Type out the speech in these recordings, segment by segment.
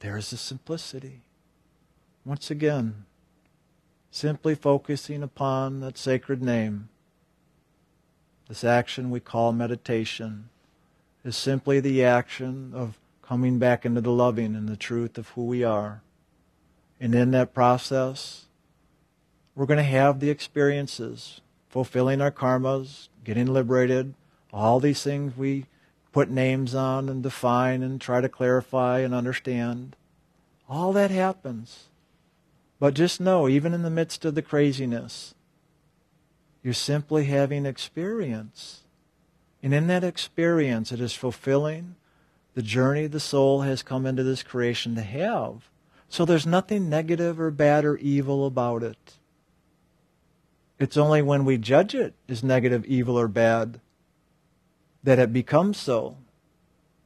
There's a simplicity. Once again, simply focusing upon that sacred name. This action we call meditation is simply the action of coming back into the loving and the truth of who we are. And in that process, we're going to have the experiences, fulfilling our karmas, getting liberated, all these things we put names on and define and try to clarify and understand. All that happens. But just know, even in the midst of the craziness, you're simply having experience. And in that experience, it is fulfilling the journey the soul has come into this creation to have. So there's nothing negative or bad or evil about it. It's only when we judge it as negative, evil, or bad that it becomes so.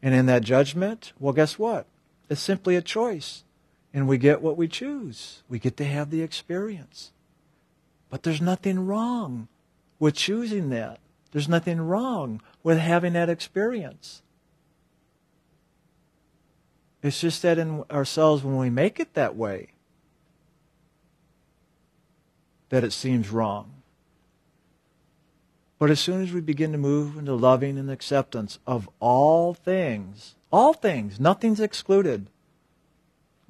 And in that judgment, well, guess what? It's simply a choice. And we get what we choose. We get to have the experience. But there's nothing wrong with choosing that. There's nothing wrong with having that experience. It's just that in ourselves, when we make it that way, that it seems wrong. But as soon as we begin to move into loving and acceptance of all things, all things, nothing's excluded.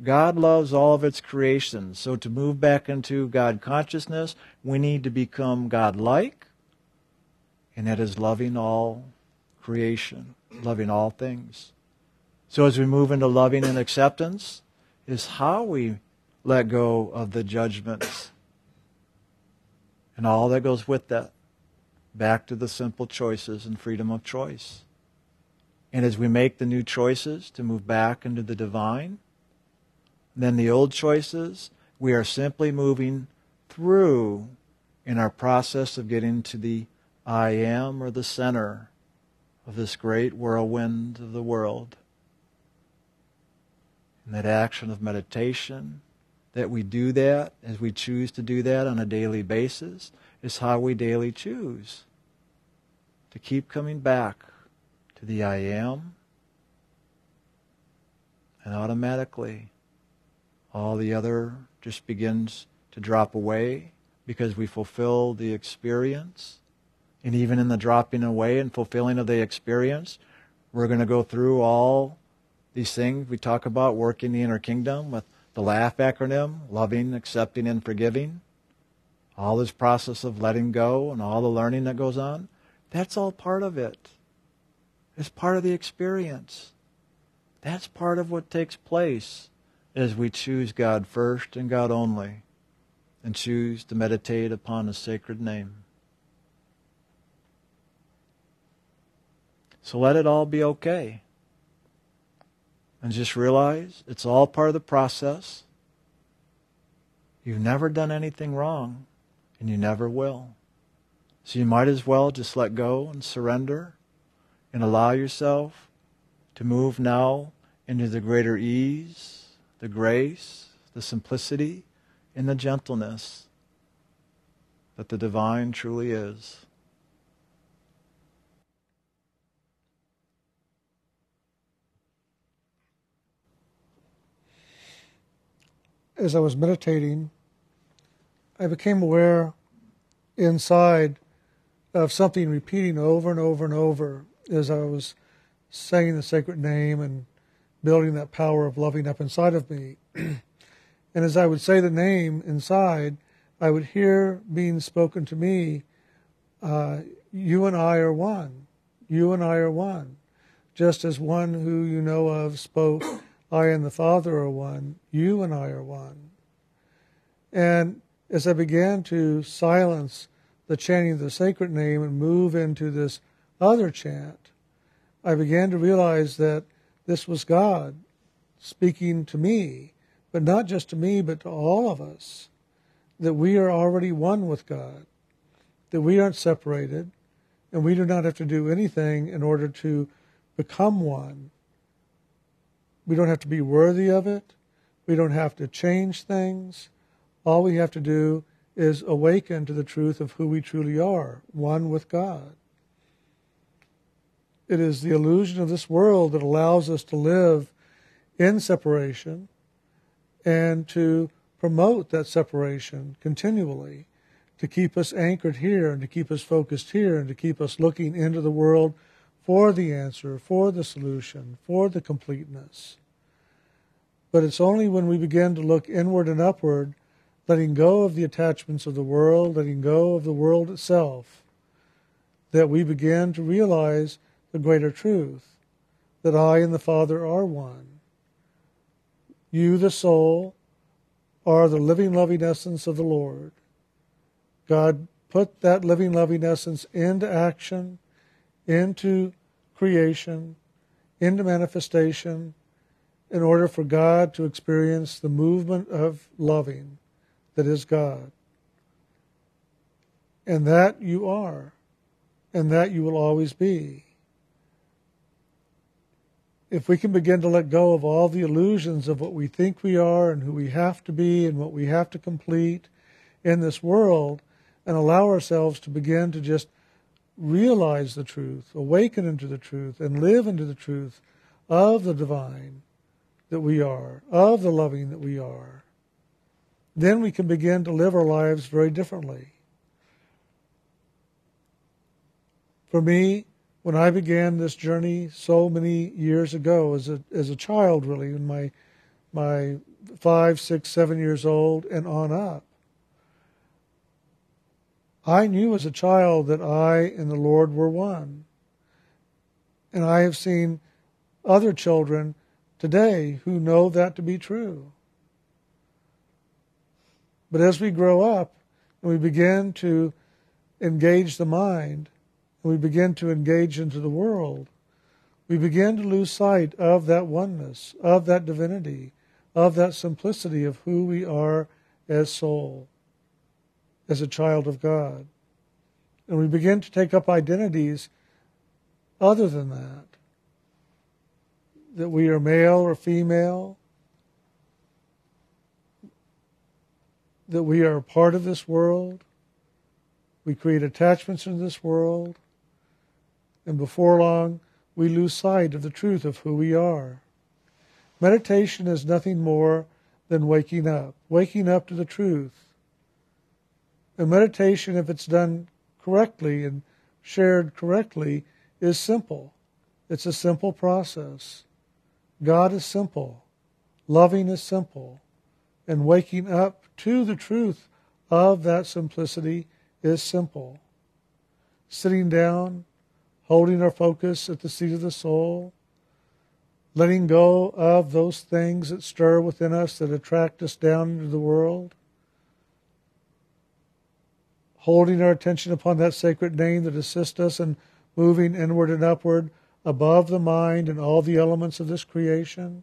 God loves all of its creations. So to move back into God consciousness, we need to become God like, and that is loving all creation, loving all things. So as we move into loving and acceptance, is how we let go of the judgments and all that goes with that. Back to the simple choices and freedom of choice. And as we make the new choices to move back into the divine, then the old choices, we are simply moving through in our process of getting to the I am or the center of this great whirlwind of the world. And that action of meditation, that we do that as we choose to do that on a daily basis is how we daily choose to keep coming back to the I am. And automatically, all the other just begins to drop away because we fulfill the experience. And even in the dropping away and fulfilling of the experience, we're going to go through all these things we talk about working the inner kingdom with the LAUGH acronym, loving, accepting, and forgiving, all this process of letting go and all the learning that goes on, that's all part of it. It's part of the experience. That's part of what takes place as we choose God first and God only and choose to meditate upon His sacred name. So let it all be okay and just realize it's all part of the process. You've never done anything wrong, and you never will. So you might as well just let go and surrender and allow yourself to move now into the greater ease, the grace, the simplicity, and the gentleness that the divine truly is. as I was meditating, I became aware inside of something repeating over and over and over as I was saying the sacred name and building that power of loving up inside of me. and as I would say the name inside, I would hear being spoken to me, uh, You and I are one. You and I are one. Just as one who you know of spoke I and the Father are one, you and I are one. And as I began to silence the chanting of the sacred name and move into this other chant, I began to realize that this was God speaking to me, but not just to me, but to all of us, that we are already one with God, that we aren't separated, and we do not have to do anything in order to become one. We don't have to be worthy of it. We don't have to change things. All we have to do is awaken to the truth of who we truly are, one with God. It is the illusion of this world that allows us to live in separation and to promote that separation continually to keep us anchored here and to keep us focused here and to keep us looking into the world for the answer, for the solution, for the completeness. But it's only when we begin to look inward and upward, letting go of the attachments of the world, letting go of the world itself, that we begin to realize the greater truth that I and the Father are one. You, the soul, are the living, loving essence of the Lord. God put that living, loving essence into action, into creation, into manifestation, in order for God to experience the movement of loving that is God. And that you are, and that you will always be. If we can begin to let go of all the illusions of what we think we are and who we have to be and what we have to complete in this world, and allow ourselves to begin to just realize the truth, awaken into the truth, and live into the truth of the divine that we are, of the loving that we are, then we can begin to live our lives very differently. For me, when I began this journey so many years ago, as a as a child, really, in my my five, six, seven years old and on up, I knew as a child that I and the Lord were one. And I have seen other children today who know that to be true. But as we grow up and we begin to engage the mind, and we begin to engage into the world, we begin to lose sight of that oneness, of that divinity, of that simplicity of who we are as soul as a child of God. And we begin to take up identities other than that. That we are male or female, that we are a part of this world, we create attachments in this world, and before long we lose sight of the truth of who we are. Meditation is nothing more than waking up, waking up to the truth and meditation, if it's done correctly and shared correctly, is simple. It's a simple process. God is simple. Loving is simple. And waking up to the truth of that simplicity is simple. Sitting down, holding our focus at the seat of the soul, letting go of those things that stir within us that attract us down into the world holding our attention upon that sacred name that assists us in moving inward and upward above the mind and all the elements of this creation,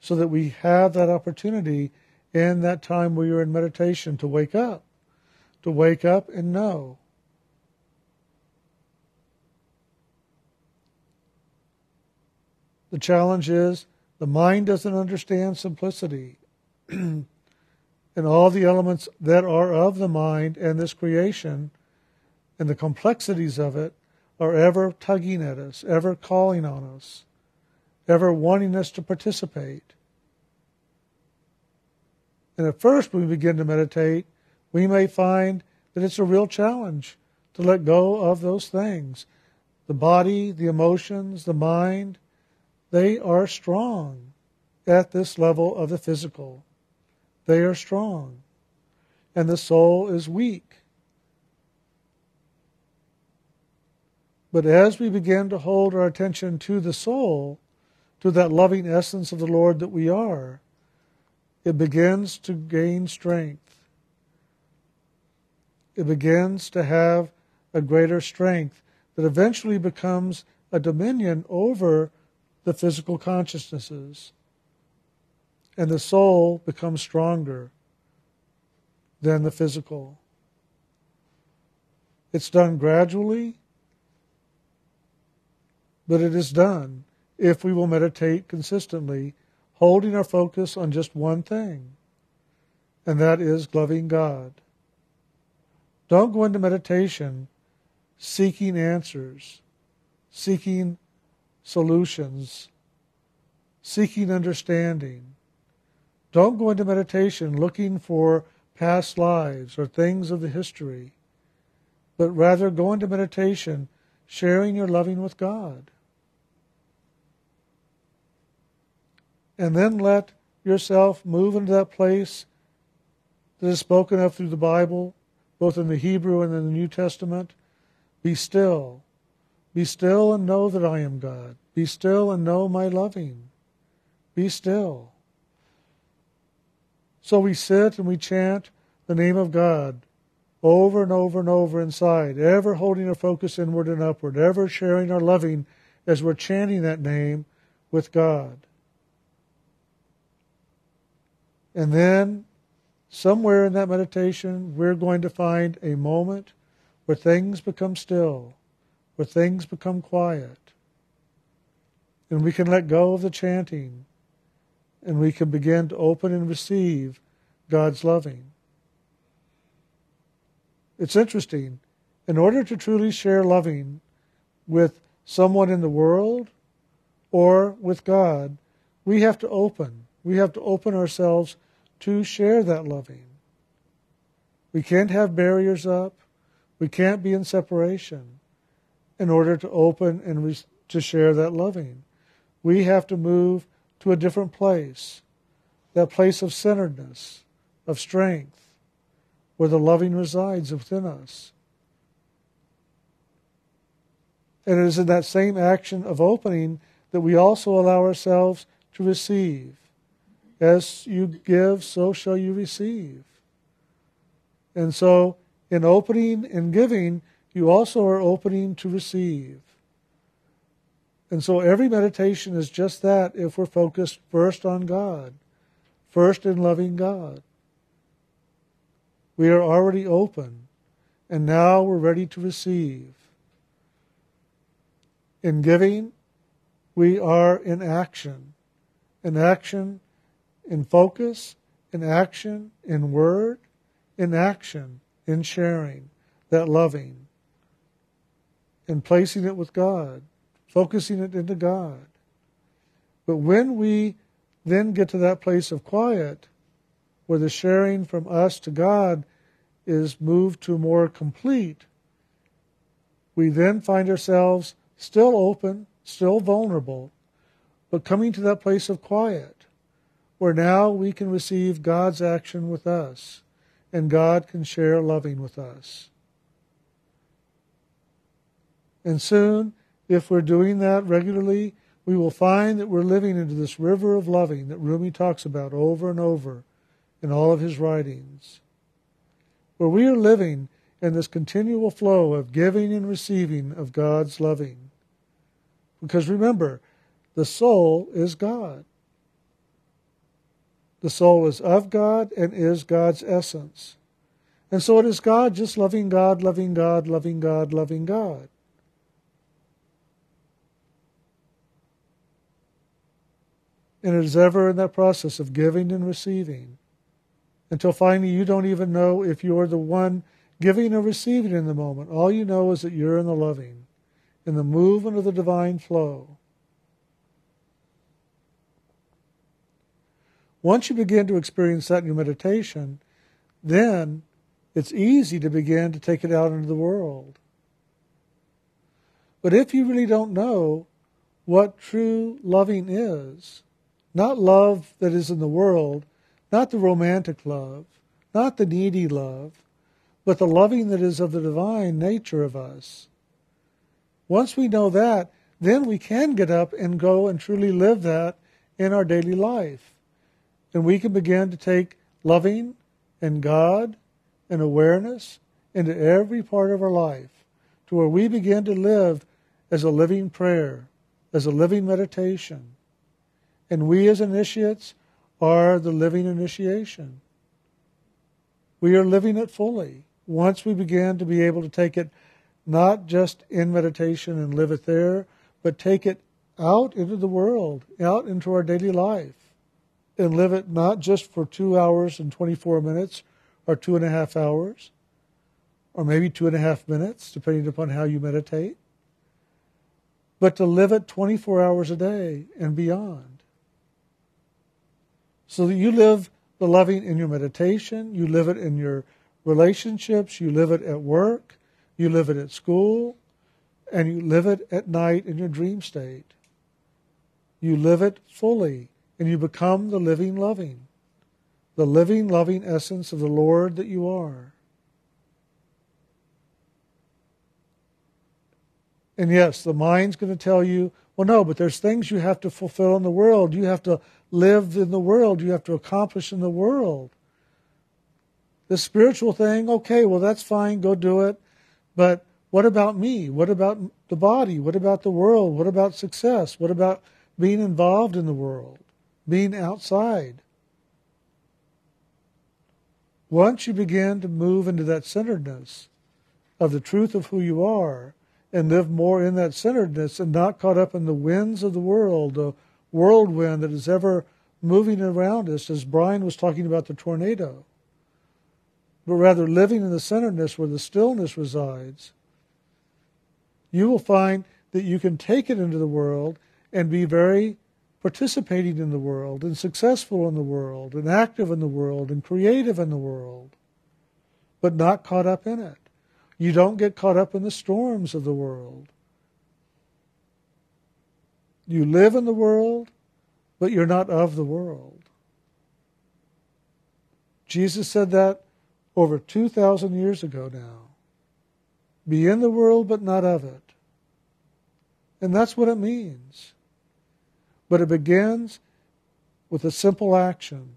so that we have that opportunity in that time where you're in meditation to wake up, to wake up and know. The challenge is the mind doesn't understand simplicity. and all the elements that are of the mind and this creation and the complexities of it are ever tugging at us, ever calling on us, ever wanting us to participate. And at first, when we begin to meditate, we may find that it's a real challenge to let go of those things. The body, the emotions, the mind, they are strong at this level of the physical they are strong, and the soul is weak. But as we begin to hold our attention to the soul, to that loving essence of the Lord that we are, it begins to gain strength. It begins to have a greater strength that eventually becomes a dominion over the physical consciousnesses and the soul becomes stronger than the physical. It's done gradually, but it is done if we will meditate consistently, holding our focus on just one thing, and that is loving God. Don't go into meditation seeking answers, seeking solutions, seeking understanding. Don't go into meditation looking for past lives or things of the history, but rather go into meditation sharing your loving with God. And then let yourself move into that place that is spoken of through the Bible, both in the Hebrew and in the New Testament. Be still. Be still and know that I am God. Be still and know my loving. Be still. So we sit and we chant the name of God over and over and over inside, ever holding our focus inward and upward, ever sharing our loving as we're chanting that name with God. And then, somewhere in that meditation, we're going to find a moment where things become still, where things become quiet. And we can let go of the chanting, and we can begin to open and receive God's loving. It's interesting. In order to truly share loving with someone in the world or with God, we have to open. We have to open ourselves to share that loving. We can't have barriers up. We can't be in separation in order to open and re- to share that loving. We have to move to a different place, that place of centeredness, of strength, where the loving resides within us. And it is in that same action of opening that we also allow ourselves to receive. As you give, so shall you receive. And so, in opening and giving, you also are opening to receive. And so, every meditation is just that if we're focused first on God, first in loving God. We are already open, and now we're ready to receive. In giving, we are in action. In action in focus, in action, in word, in action, in sharing, that loving, in placing it with God, focusing it into God. But when we then get to that place of quiet, where the sharing from us to God is moved to more complete, we then find ourselves still open, still vulnerable, but coming to that place of quiet where now we can receive God's action with us, and God can share loving with us. And soon, if we're doing that regularly, we will find that we're living into this river of loving that Rumi talks about over and over in all of his writings. Where we are living in this continual flow of giving and receiving of God's loving. Because remember, the soul is God. The soul is of God and is God's essence. And so it is God just loving God, loving God, loving God, loving God. And it is ever in that process of giving and receiving until finally you don't even know if you're the one giving or receiving in the moment. All you know is that you're in the loving, in the movement of the divine flow. Once you begin to experience that in your meditation, then it's easy to begin to take it out into the world. But if you really don't know what true loving is, not love that is in the world, not the romantic love, not the needy love, but the loving that is of the divine nature of us. Once we know that, then we can get up and go and truly live that in our daily life and we can begin to take loving and God and awareness into every part of our life to where we begin to live as a living prayer, as a living meditation. And we as initiates are the living initiation. We are living it fully once we begin to be able to take it not just in meditation and live it there, but take it out into the world, out into our daily life and live it not just for two hours and 24 minutes or two and a half hours or maybe two and a half minutes, depending upon how you meditate, but to live it 24 hours a day and beyond. So that you live the loving in your meditation, you live it in your relationships, you live it at work, you live it at school, and you live it at night in your dream state. You live it fully, and you become the living loving, the living loving essence of the Lord that you are. And yes, the mind's going to tell you, well, no, but there's things you have to fulfill in the world. You have to live in the world. You have to accomplish in the world. The spiritual thing, okay, well, that's fine. Go do it. But what about me? What about the body? What about the world? What about success? What about being involved in the world? Being outside? Once you begin to move into that centeredness of the truth of who you are and live more in that centeredness and not caught up in the winds of the world, the whirlwind that is ever moving around us, as Brian was talking about the tornado, but rather living in the centeredness where the stillness resides, you will find that you can take it into the world and be very participating in the world and successful in the world and active in the world and creative in the world, but not caught up in it. You don't get caught up in the storms of the world. You live in the world, but you're not of the world. Jesus said that over 2,000 years ago now. Be in the world, but not of it. And that's what it means. But it begins with a simple action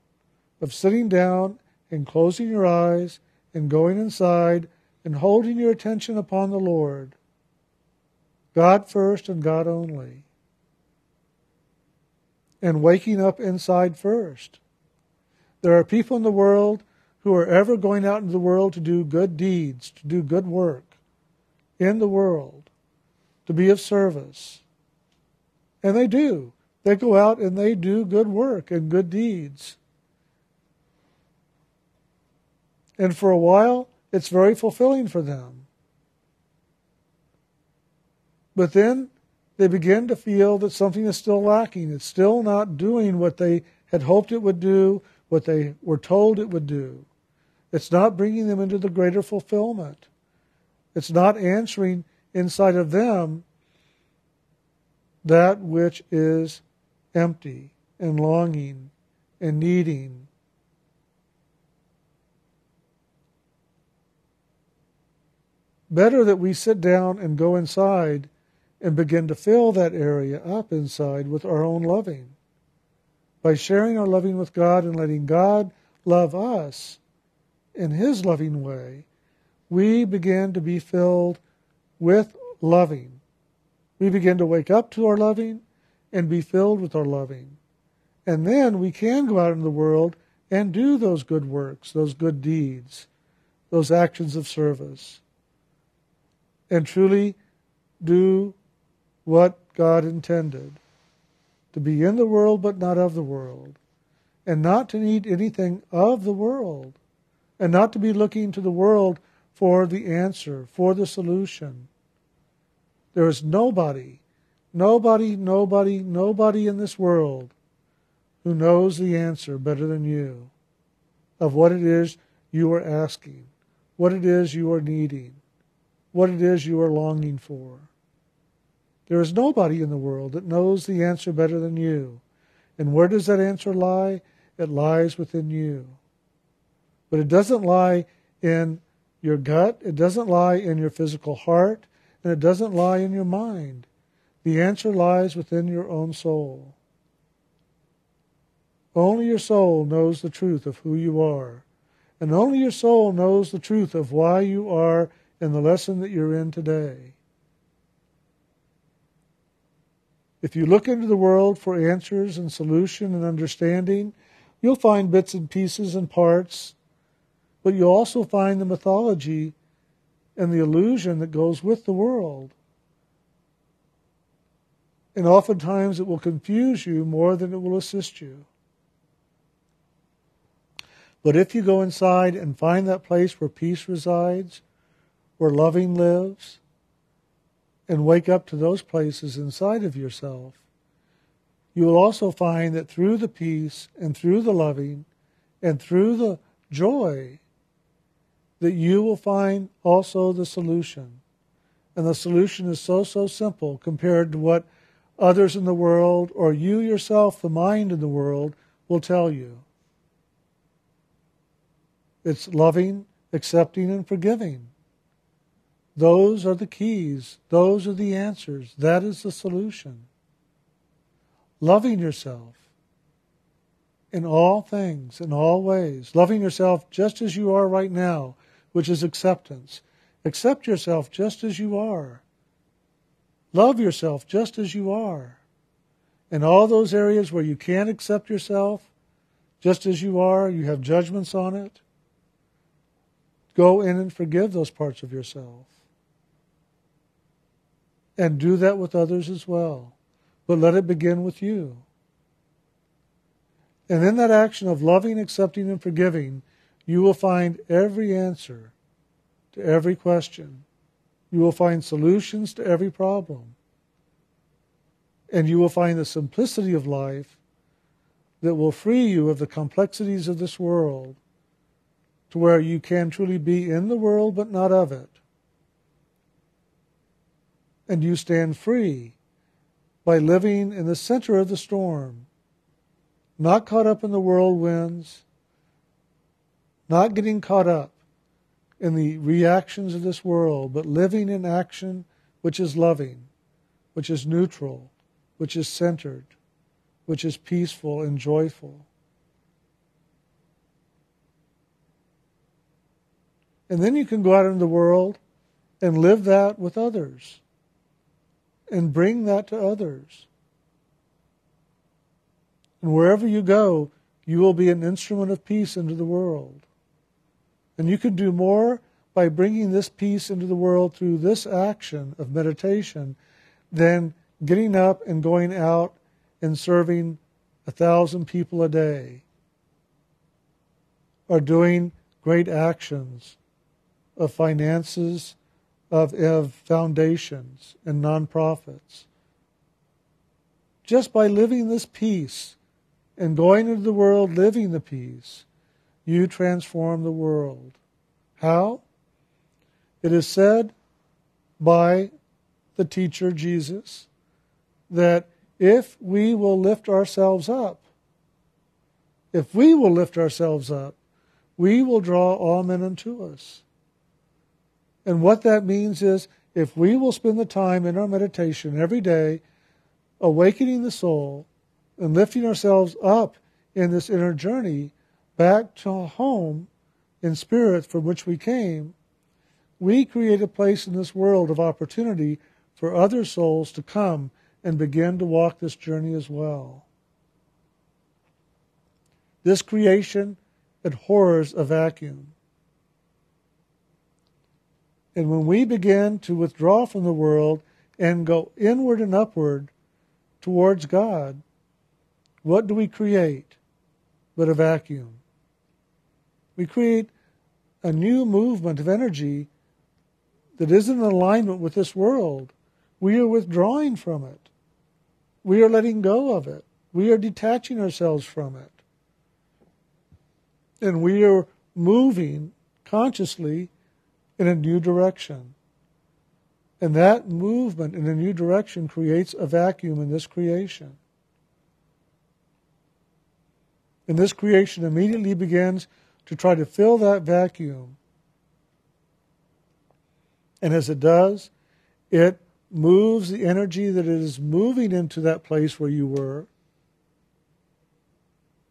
of sitting down and closing your eyes and going inside and holding your attention upon the Lord. God first and God only. And waking up inside first. There are people in the world who are ever going out into the world to do good deeds, to do good work in the world to be of service. And they do. They go out and they do good work and good deeds. And for a while, it's very fulfilling for them. But then they begin to feel that something is still lacking. It's still not doing what they had hoped it would do, what they were told it would do. It's not bringing them into the greater fulfillment. It's not answering inside of them that which is empty and longing and needing. Better that we sit down and go inside and begin to fill that area up inside with our own loving. By sharing our loving with God and letting God love us in His loving way, we begin to be filled with loving. We begin to wake up to our loving and be filled with our loving. And then we can go out in the world and do those good works, those good deeds, those actions of service, and truly do what God intended to be in the world but not of the world, and not to need anything of the world, and not to be looking to the world for the answer, for the solution. There is nobody, nobody, nobody, nobody in this world who knows the answer better than you of what it is you are asking, what it is you are needing, what it is you are longing for. There is nobody in the world that knows the answer better than you. And where does that answer lie? It lies within you. But it doesn't lie in your gut, it doesn't lie in your physical heart, and it doesn't lie in your mind. The answer lies within your own soul. Only your soul knows the truth of who you are, and only your soul knows the truth of why you are in the lesson that you're in today. If you look into the world for answers and solution and understanding, you'll find bits and pieces and parts but you'll also find the mythology and the illusion that goes with the world. And oftentimes it will confuse you more than it will assist you. But if you go inside and find that place where peace resides, where loving lives, and wake up to those places inside of yourself, you will also find that through the peace and through the loving and through the joy, that you will find also the solution. And the solution is so, so simple compared to what others in the world or you yourself, the mind in the world, will tell you. It's loving, accepting, and forgiving. Those are the keys. Those are the answers. That is the solution. Loving yourself in all things, in all ways. Loving yourself just as you are right now, which is acceptance. Accept yourself just as you are. Love yourself just as you are. In all those areas where you can't accept yourself just as you are, you have judgments on it, go in and forgive those parts of yourself. And do that with others as well. But let it begin with you. And in that action of loving, accepting, and forgiving, you will find every answer to every question. You will find solutions to every problem. And you will find the simplicity of life that will free you of the complexities of this world to where you can truly be in the world but not of it and you stand free by living in the center of the storm, not caught up in the whirlwinds, not getting caught up in the reactions of this world, but living in action which is loving, which is neutral, which is centered, which is peaceful and joyful. And then you can go out into the world and live that with others and bring that to others. And wherever you go, you will be an instrument of peace into the world. And you can do more by bringing this peace into the world through this action of meditation than getting up and going out and serving a thousand people a day or doing great actions of finances of, of foundations and nonprofits. Just by living this peace and going into the world living the peace, you transform the world. How? It is said by the teacher Jesus that if we will lift ourselves up, if we will lift ourselves up, we will draw all men unto us. And what that means is if we will spend the time in our meditation every day, awakening the soul and lifting ourselves up in this inner journey back to home in spirit from which we came, we create a place in this world of opportunity for other souls to come and begin to walk this journey as well. This creation abhors a vacuum. And when we begin to withdraw from the world and go inward and upward towards God, what do we create but a vacuum? We create a new movement of energy that isn't in alignment with this world. We are withdrawing from it. We are letting go of it. We are detaching ourselves from it. And we are moving consciously in a new direction. And that movement in a new direction creates a vacuum in this creation. And this creation immediately begins to try to fill that vacuum. And as it does, it moves the energy that it is moving into that place where you were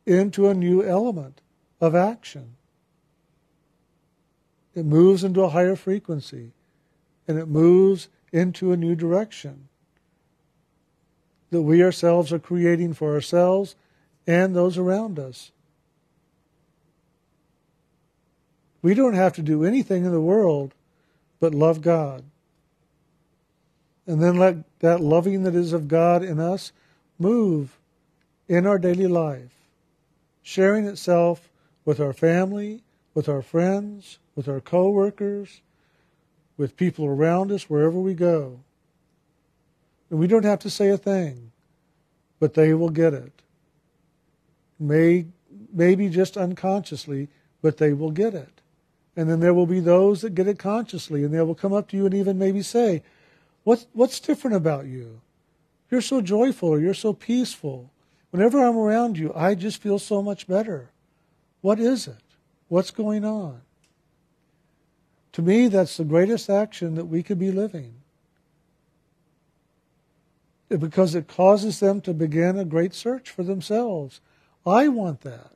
into a new element of action. It moves into a higher frequency and it moves into a new direction that we ourselves are creating for ourselves and those around us. We don't have to do anything in the world but love God. And then let that loving that is of God in us move in our daily life, sharing itself with our family, with our friends, with our coworkers, with people around us, wherever we go. And we don't have to say a thing. but they will get it. May, maybe just unconsciously, but they will get it. And then there will be those that get it consciously, and they will come up to you and even maybe say, What's, what's different about you? You're so joyful, or you're so peaceful. Whenever I'm around you, I just feel so much better. What is it? What's going on? To me, that's the greatest action that we could be living. Because it causes them to begin a great search for themselves. I want that.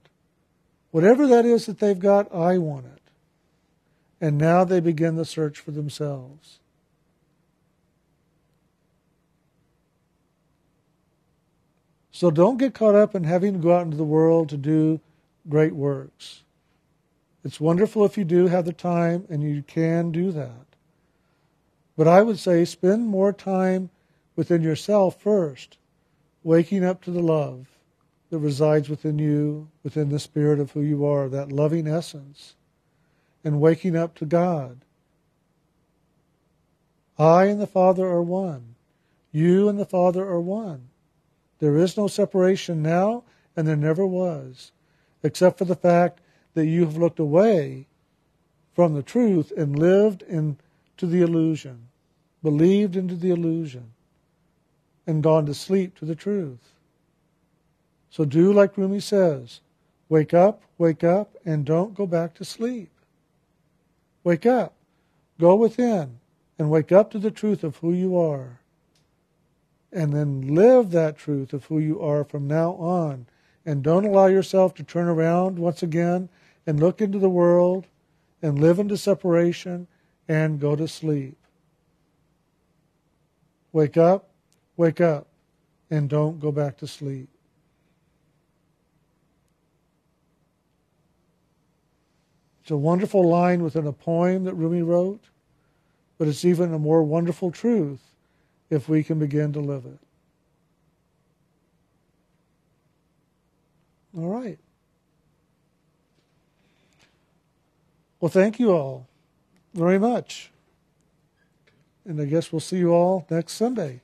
Whatever that is that they've got, I want it. And now they begin the search for themselves. So don't get caught up in having to go out into the world to do great works. It's wonderful if you do have the time and you can do that. But I would say spend more time within yourself first, waking up to the love that resides within you, within the spirit of who you are, that loving essence, and waking up to God. I and the Father are one. You and the Father are one. There is no separation now, and there never was, except for the fact that you have looked away from the truth and lived into the illusion, believed into the illusion, and gone to sleep to the truth. So do like Rumi says wake up, wake up, and don't go back to sleep. Wake up, go within, and wake up to the truth of who you are and then live that truth of who you are from now on. And don't allow yourself to turn around once again and look into the world and live into separation and go to sleep. Wake up, wake up, and don't go back to sleep. It's a wonderful line within a poem that Rumi wrote, but it's even a more wonderful truth if we can begin to live it. All right. Well, thank you all very much. And I guess we'll see you all next Sunday.